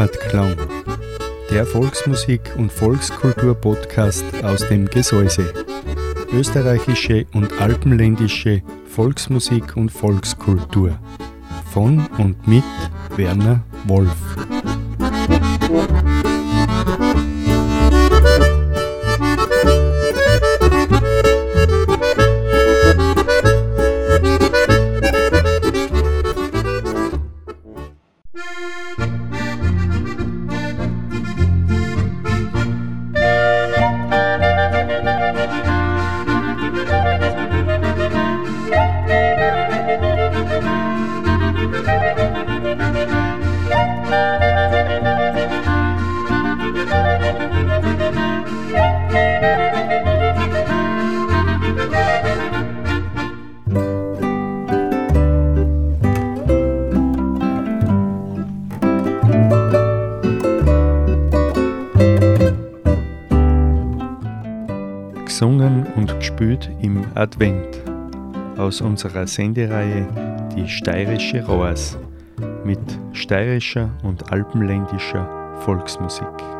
Heimatklang, der Volksmusik- und Volkskultur-Podcast aus dem Gesäuse. Österreichische und alpenländische Volksmusik und Volkskultur. Von und mit Werner Wolf. Gesungen und gespielt im Advent aus unserer Sendereihe Die steirische Roas mit steirischer und alpenländischer Volksmusik.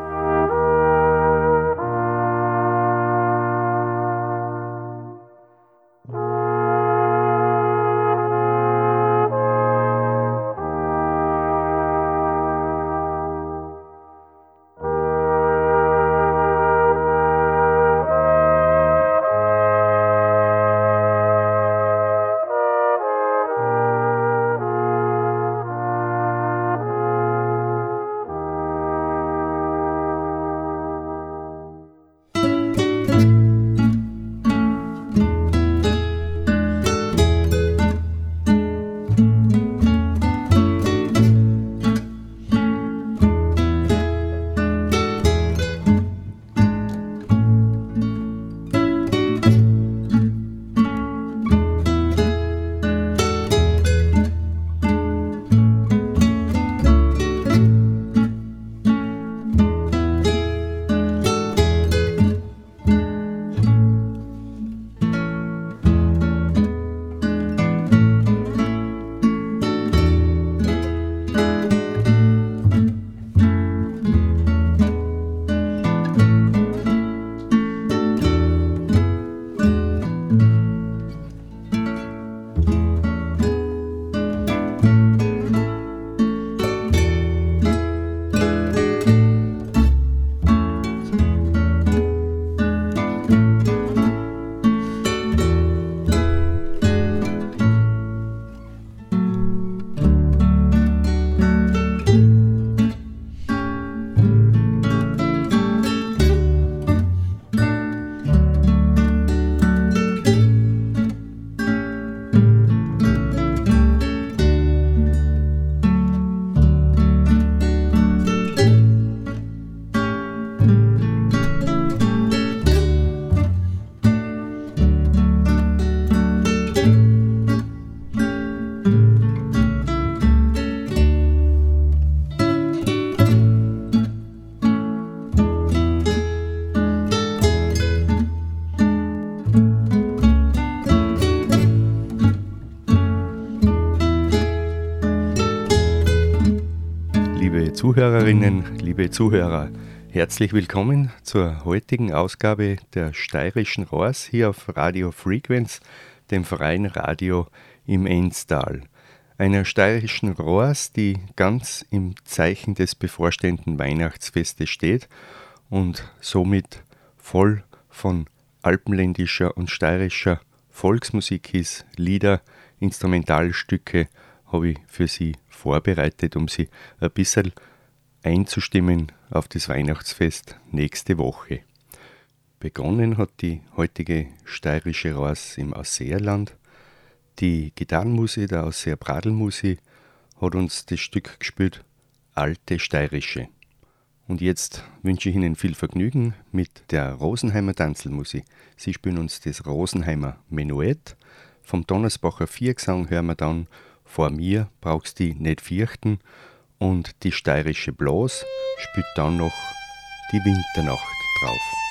Zuhörerinnen, liebe Zuhörer, herzlich willkommen zur heutigen Ausgabe der steirischen Rohrs hier auf Radio Frequenz, dem freien Radio im Enstal. Einer steirischen Rohrs, die ganz im Zeichen des bevorstehenden Weihnachtsfestes steht und somit voll von alpenländischer und steirischer Volksmusik ist, Lieder, Instrumentalstücke habe ich für Sie vorbereitet, um Sie ein bisschen einzustimmen auf das Weihnachtsfest nächste Woche. Begonnen hat die heutige steirische Raus im Ausseerland. Die Gitarrenmusik der Ausseer Bradelmusik hat uns das Stück gespielt Alte Steirische. Und jetzt wünsche ich Ihnen viel Vergnügen mit der Rosenheimer Tanzelmusik. Sie spielen uns das Rosenheimer Menuett. Vom Donnersbacher Viergesang hören wir dann vor mir brauchst die nicht fürchten und die steirische Blas spielt dann noch die Winternacht drauf.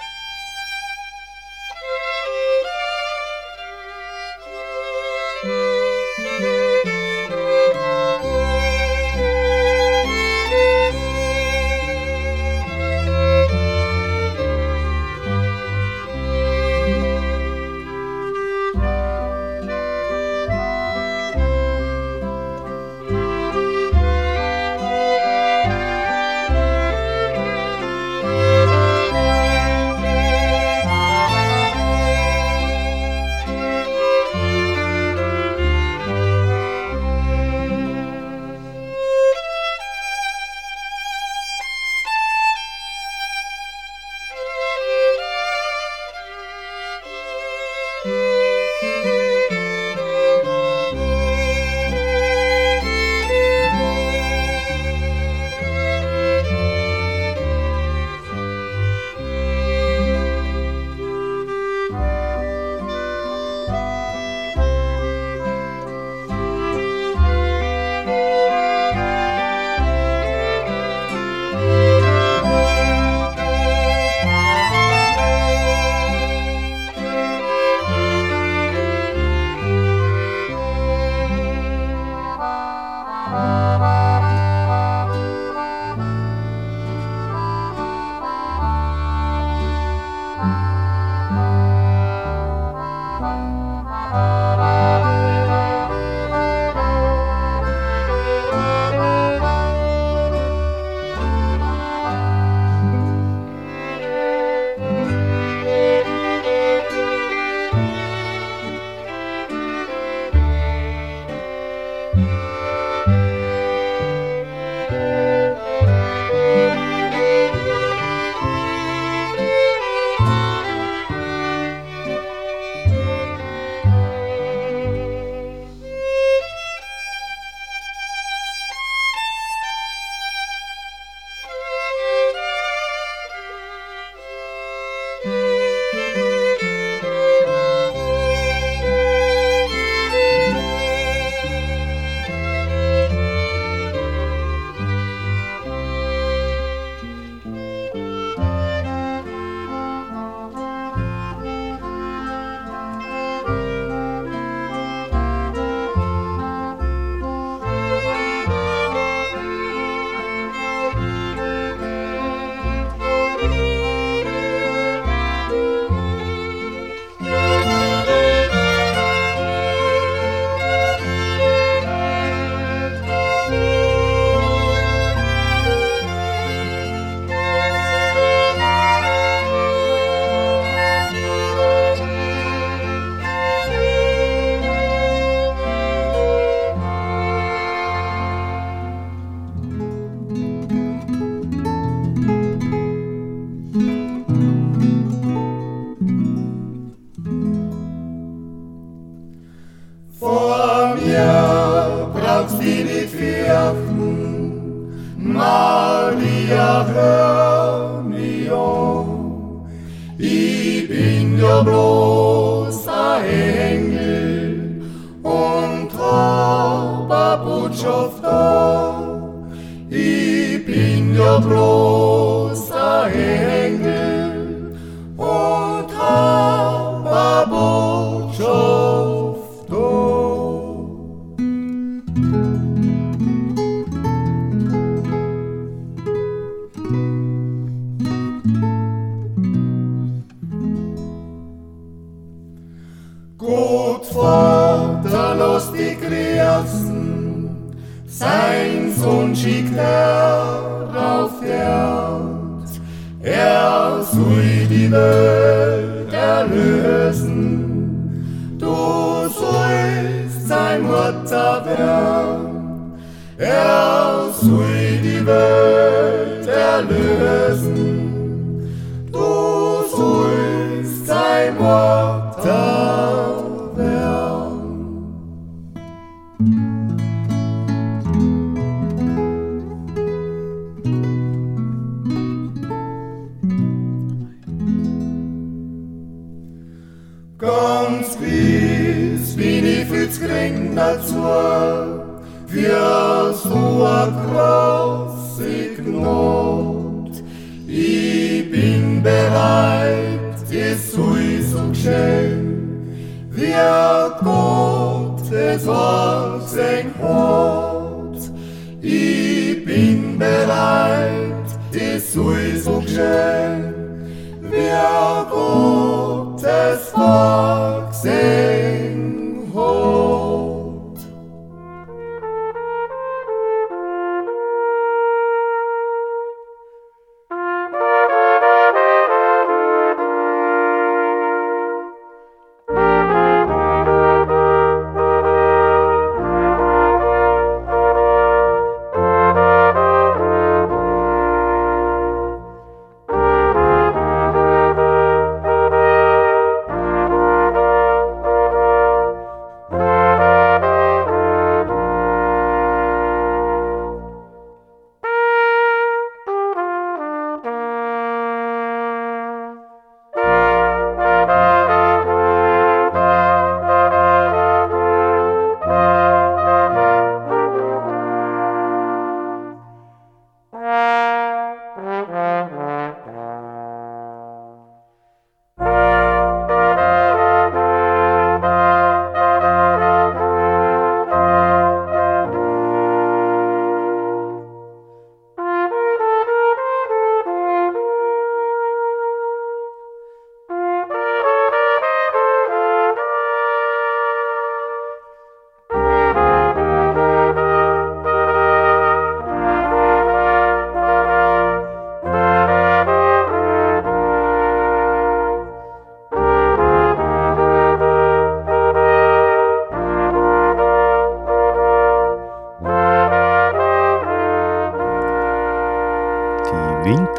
Geschehen, wie Gott es sein hat. Ich bin bereit, es soll so geschehen, wie Gott es vorgesehen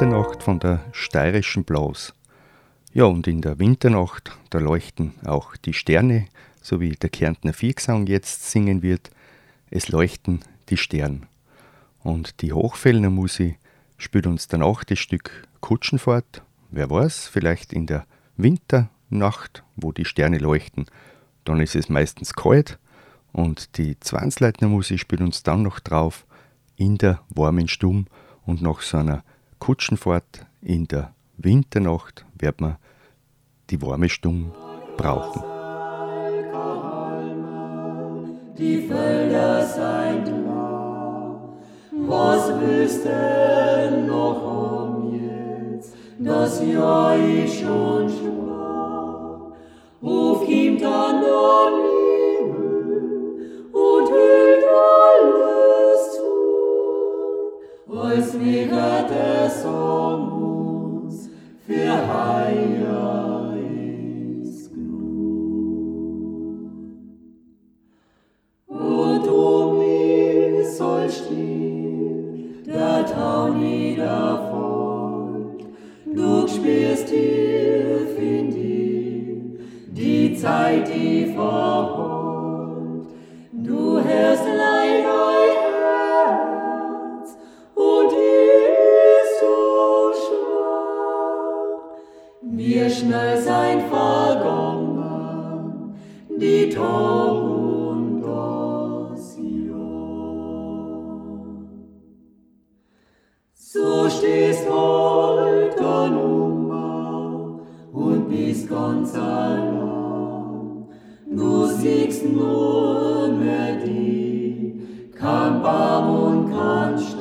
Winternacht von der steirischen Blaus. Ja, und in der Winternacht, da leuchten auch die Sterne, so wie der Kärntner Viergesang jetzt singen wird. Es leuchten die Sterne. Und die Hochfellner Musi spielt uns danach das Stück Kutschenfahrt. Wer weiß, vielleicht in der Winternacht, wo die Sterne leuchten, dann ist es meistens kalt. Und die Zwangsleitner Musi spielt uns dann noch drauf in der warmen Stumm und nach so einer Kutschenfahrt in der Winternacht wird man die warme Stunde brauchen. Die Felder seien blau, was willst du noch um jetzt? Das Jahr ist schon schwach, auf ihm dann der Himmel und hüllt als mega des Somus für Heier ist genug. Und um mich soll stehen, der Tau niederfolgt, du spürst tief in dir die Zeit, die verholt, du hörst leider Wie schnell sein vergangen, die Tag und Jahr. So stehst heute Nummer und bist ganz allein. Du siehst nur mehr die, kein Baum und kein Stamm.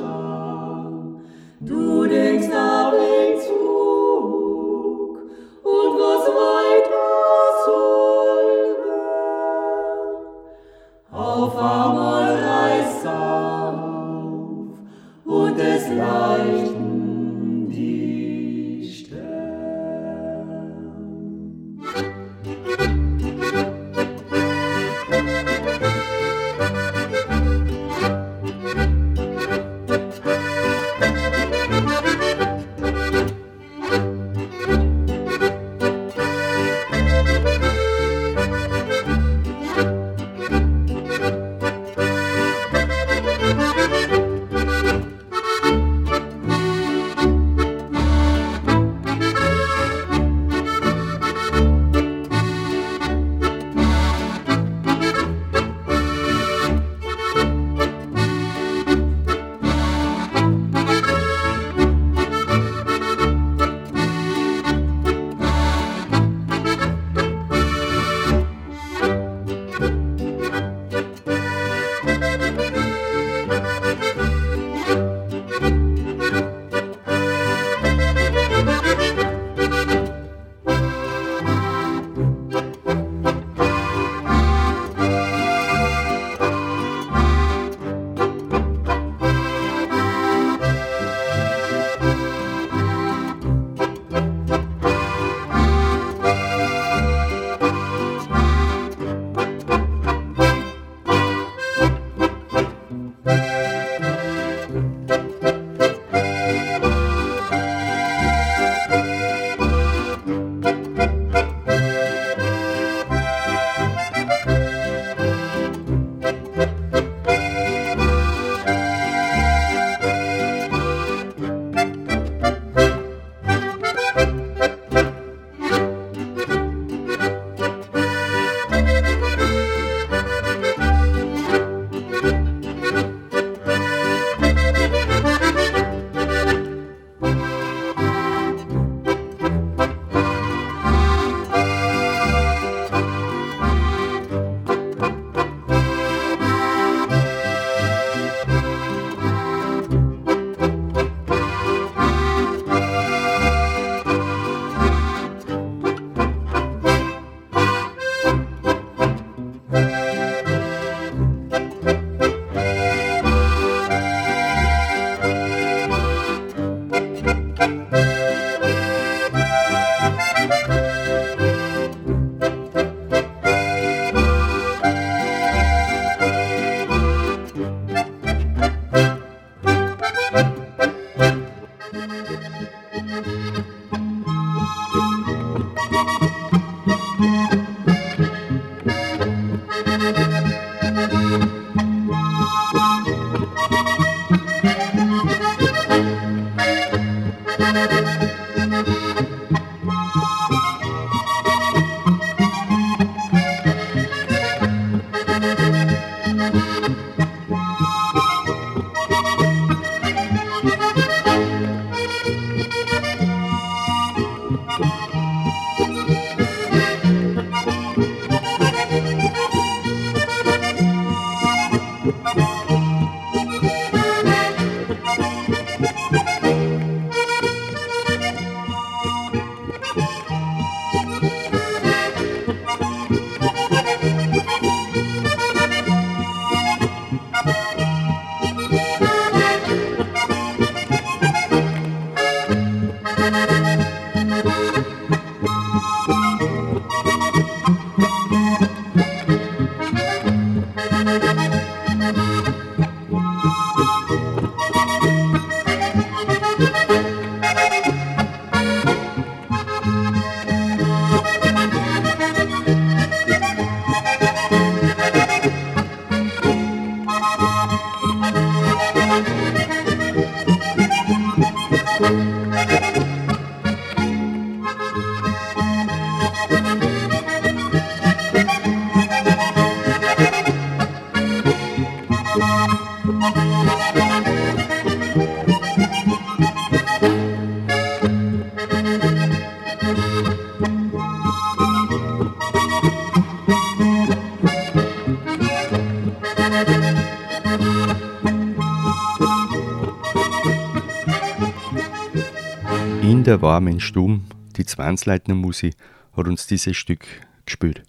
Der warmen Stumm, die Zwangsleitner Musi, hat uns dieses Stück gespielt.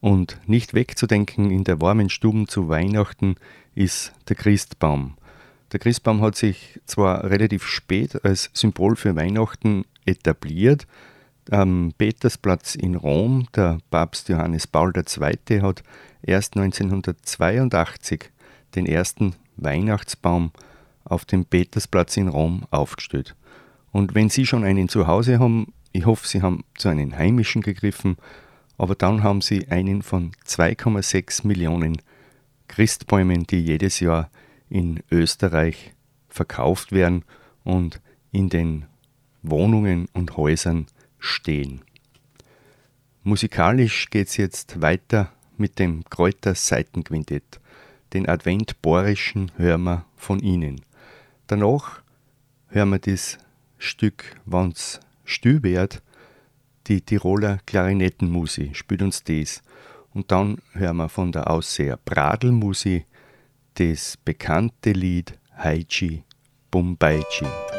Und nicht wegzudenken in der warmen Stuben zu Weihnachten ist der Christbaum. Der Christbaum hat sich zwar relativ spät als Symbol für Weihnachten etabliert. Am Petersplatz in Rom, der Papst Johannes Paul II. hat erst 1982 den ersten Weihnachtsbaum auf dem Petersplatz in Rom aufgestellt. Und wenn Sie schon einen zu Hause haben, ich hoffe, Sie haben zu einem heimischen gegriffen, aber dann haben Sie einen von 2,6 Millionen Christbäumen, die jedes Jahr in Österreich verkauft werden und in den Wohnungen und Häusern stehen. Musikalisch geht es jetzt weiter mit dem Kräuter Seitenquintett. Den Advent-Borischen hören wir von Ihnen. Danach hören wir das Stück, wenn's still wird, die Tiroler Klarinettenmusi spielt uns das. Und dann hören wir von der Ausseher Bradelmusi das bekannte Lied Haichi Bumbaichi.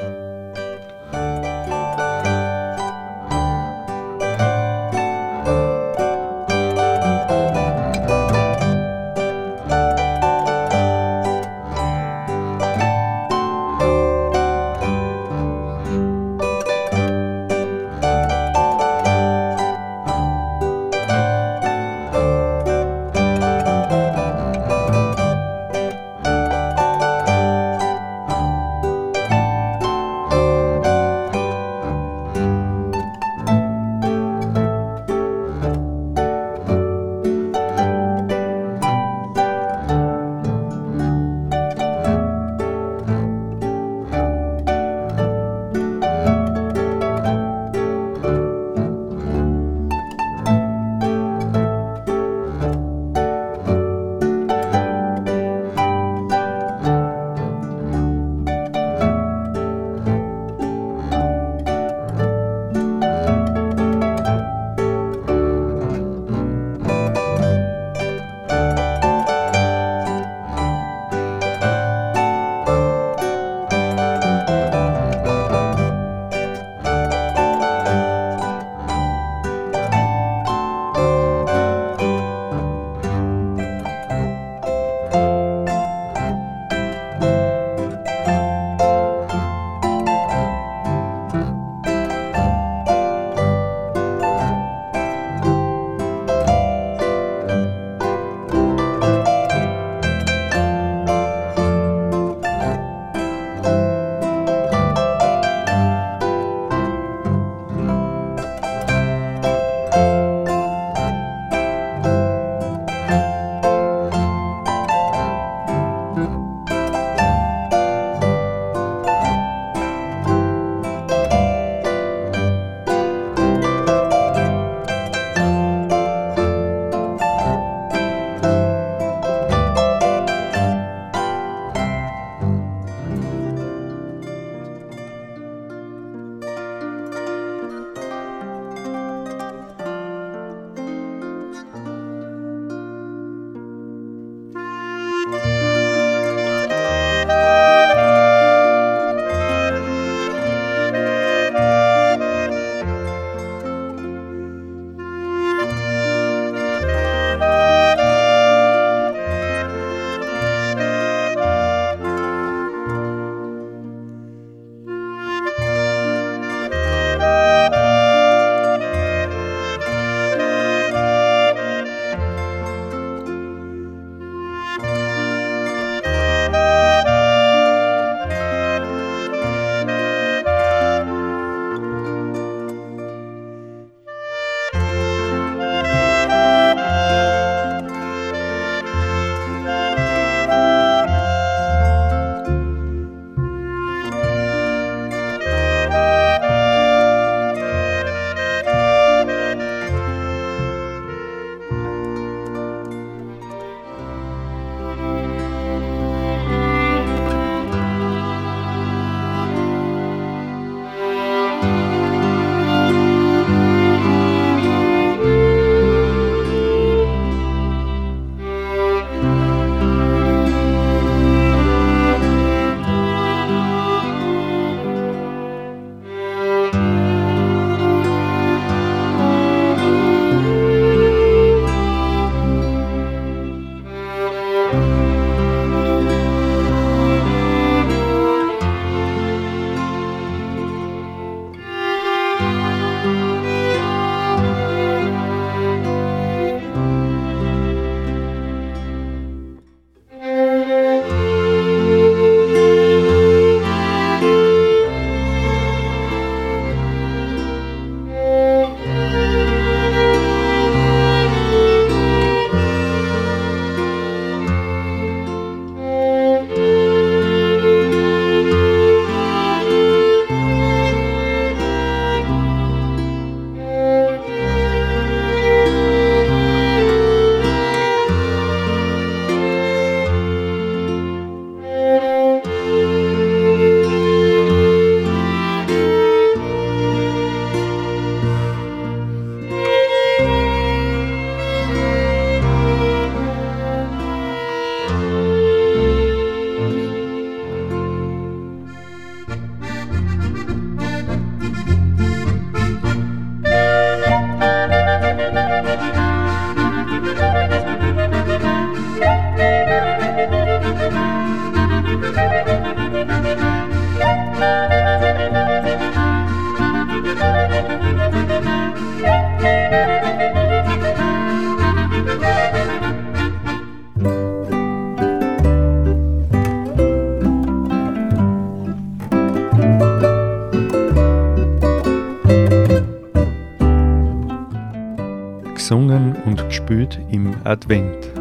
Im Advent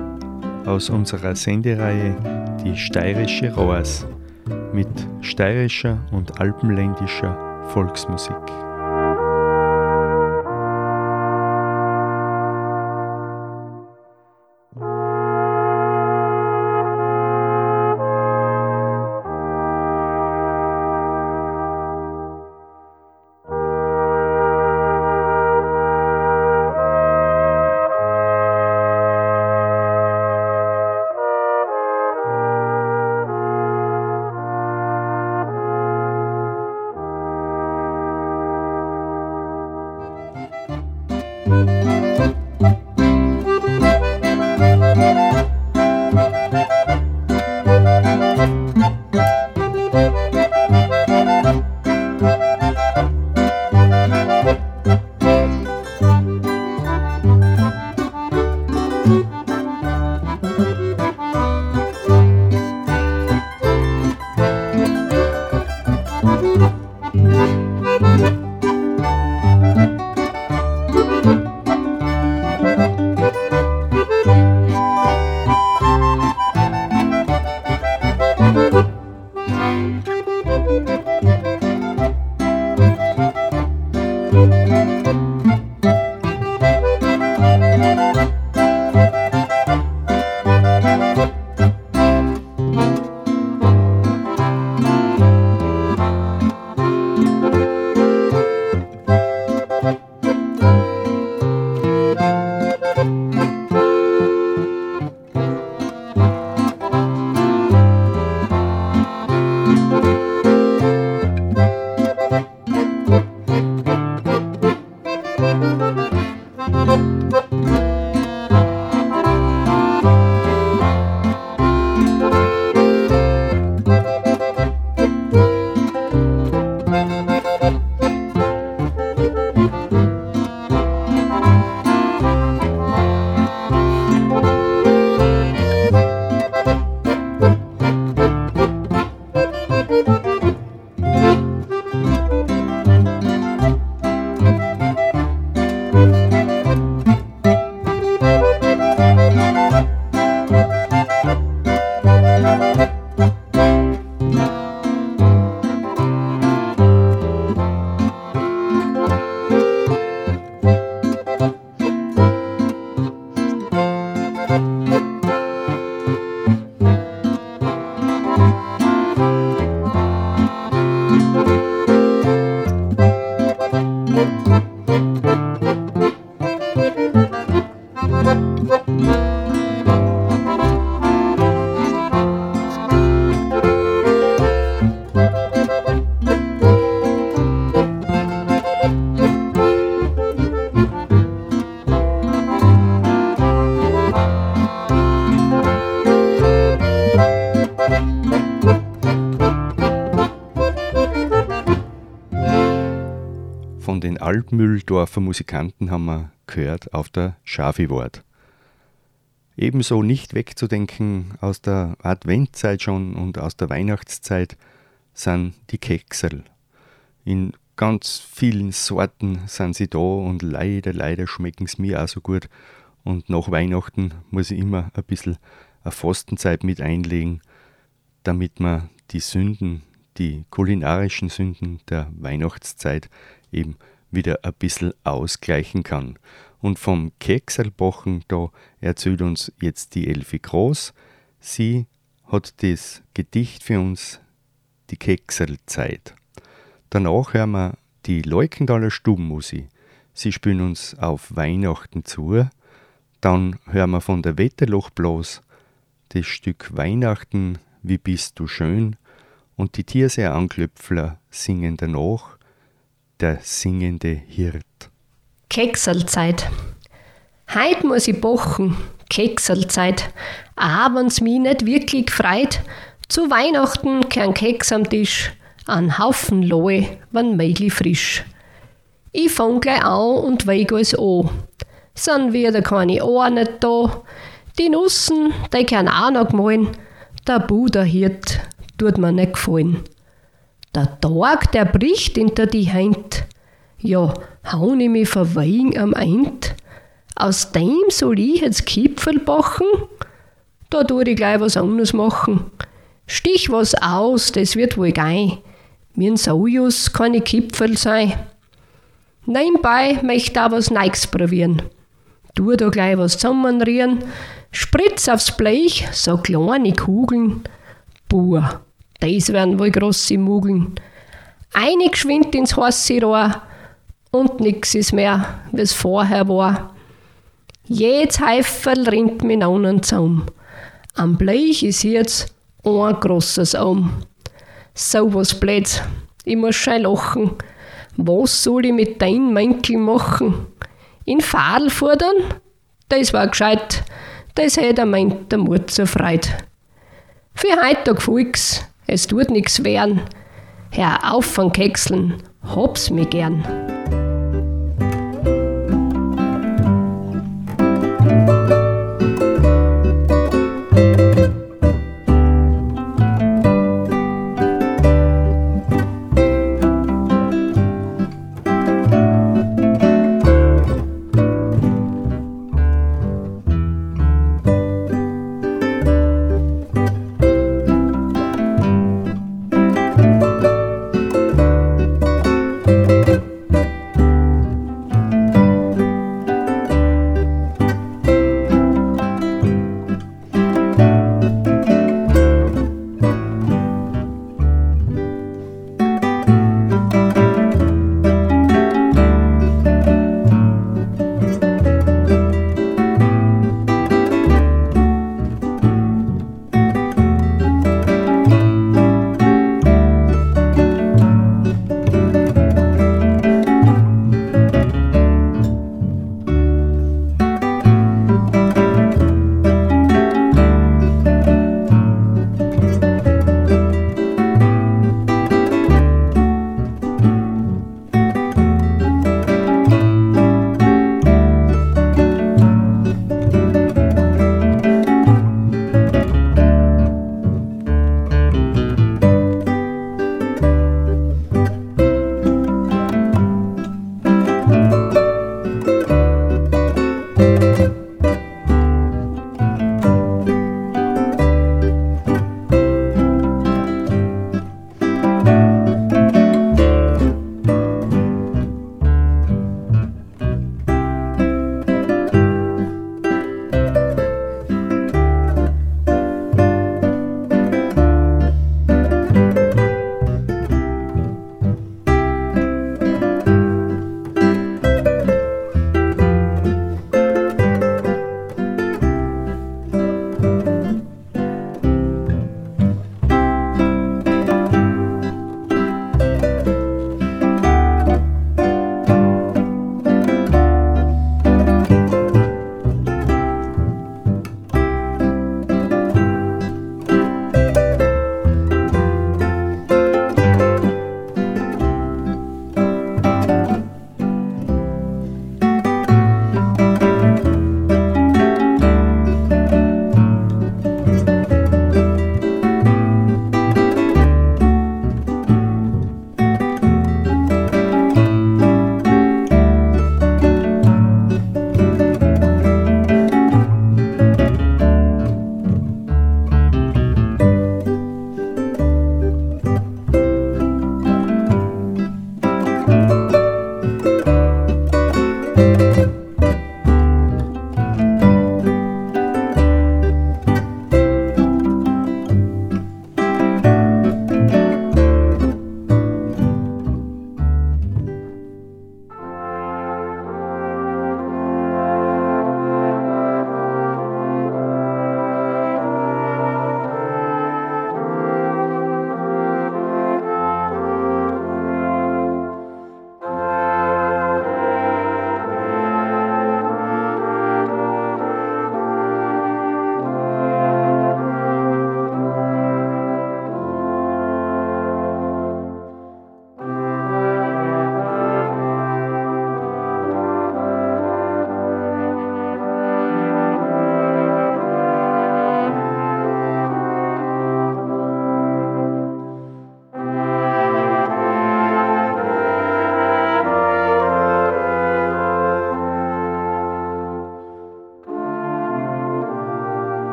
aus unserer Sendereihe Die steirische Rohrs mit steirischer und alpenländischer Volksmusik. Altmühldorfer Musikanten haben wir gehört auf der Schafi-Wort. Ebenso nicht wegzudenken aus der Adventzeit schon und aus der Weihnachtszeit sind die Keksel. In ganz vielen Sorten sind sie da und leider, leider schmecken sie mir auch so gut. Und nach Weihnachten muss ich immer ein bisschen eine Fastenzeit mit einlegen, damit man die Sünden, die kulinarischen Sünden der Weihnachtszeit eben wieder ein bisschen ausgleichen kann. Und vom Kekselbochen, da erzählt uns jetzt die Elfi Groß. Sie hat das Gedicht für uns, die Kekselzeit. Danach hören wir die Leukendaler Stubenmusik. Sie spielen uns auf Weihnachten zu. Dann hören wir von der Wetterloch bloß das Stück Weihnachten, wie bist du schön. Und die Tierseer Anklöpfler singen danach der singende Hirt. Kekselzeit. Heut muss ich bochen, Kekselzeit. Aber wenn's mich nicht wirklich freit, zu Weihnachten kein Keks am Tisch, ein Haufen Lohe, wann Meili frisch. Ich fang gleich an und weig alles an. Sind wieder keine Ohr nicht da. Die Nussen, die können auch noch gemahlen. Der Buderhirt tut mir nicht gefallen. Der Tag, der bricht hinter die Hand. Ja, hau ich mich verweigen am Eind. aus dem soll ich jetzt Kipfel backen? Da tu ich gleich was anderes machen. Stich was aus, das wird wohl geil. Mir ein Sojus keine Kipfel sein. Nebenbei möchte auch was Neues probieren. Tu da gleich was zusammenrieren, spritz aufs Blech so kleine Kugeln. Buh, das werden wohl grosse Mugeln. Eine geschwind ins heiße Rohr und nix ist mehr, wie's vorher war. Jedes Heiferl rinnt mit anderen zusammen. Am Blech ist jetzt ein großes Arm. So was Blöds, ich muss schon lachen. Was soll ich mit deinem Mänkel machen? In Fadel fordern? Das war gescheit, das hätte er meint der Mut zur Freude. Für heute folg's, es tut nix wehren. Hör auf von Kekseln, hab's mir gern.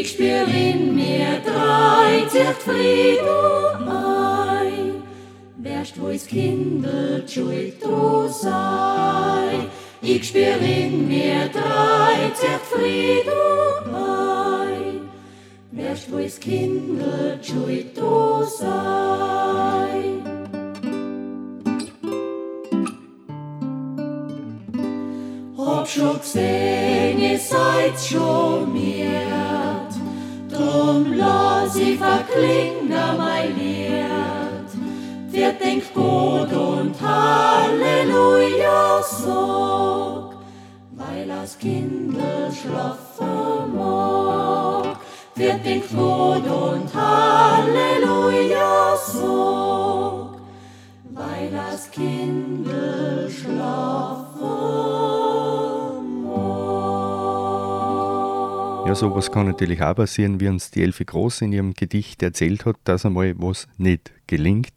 Ich spür in mir drei zirkt Frieden ein. Wärst wo's Kindel schuld du sei. Ich spür in mir drei zirkt Frieden ein. Wärst wo's Kindel schuld du sei. Hab schon gesehen, ihr seid schon drum verklingen mein Lied. Wir denkt Gott und Halleluja sag, weil das Kindel schlafen mag. Wir denkt Gott und Halleluja sag, weil das Kindel schlafen mag. Ja, sowas kann natürlich auch passieren, wie uns die Elfi Groß in ihrem Gedicht erzählt hat, dass einmal was nicht gelingt.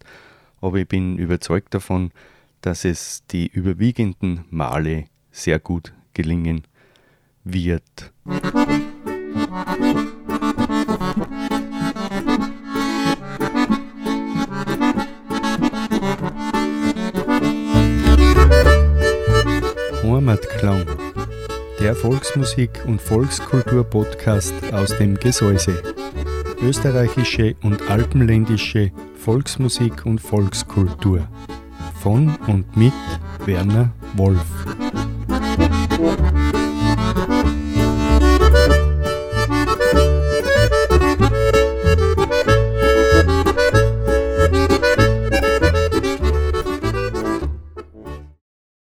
Aber ich bin überzeugt davon, dass es die überwiegenden Male sehr gut gelingen wird. Heimatklang, der Volksmusik- und Volkskultur-Podcast aus dem Gesäuse. Österreichische und alpenländische Volksmusik und Volkskultur. Von und mit Werner Wolf.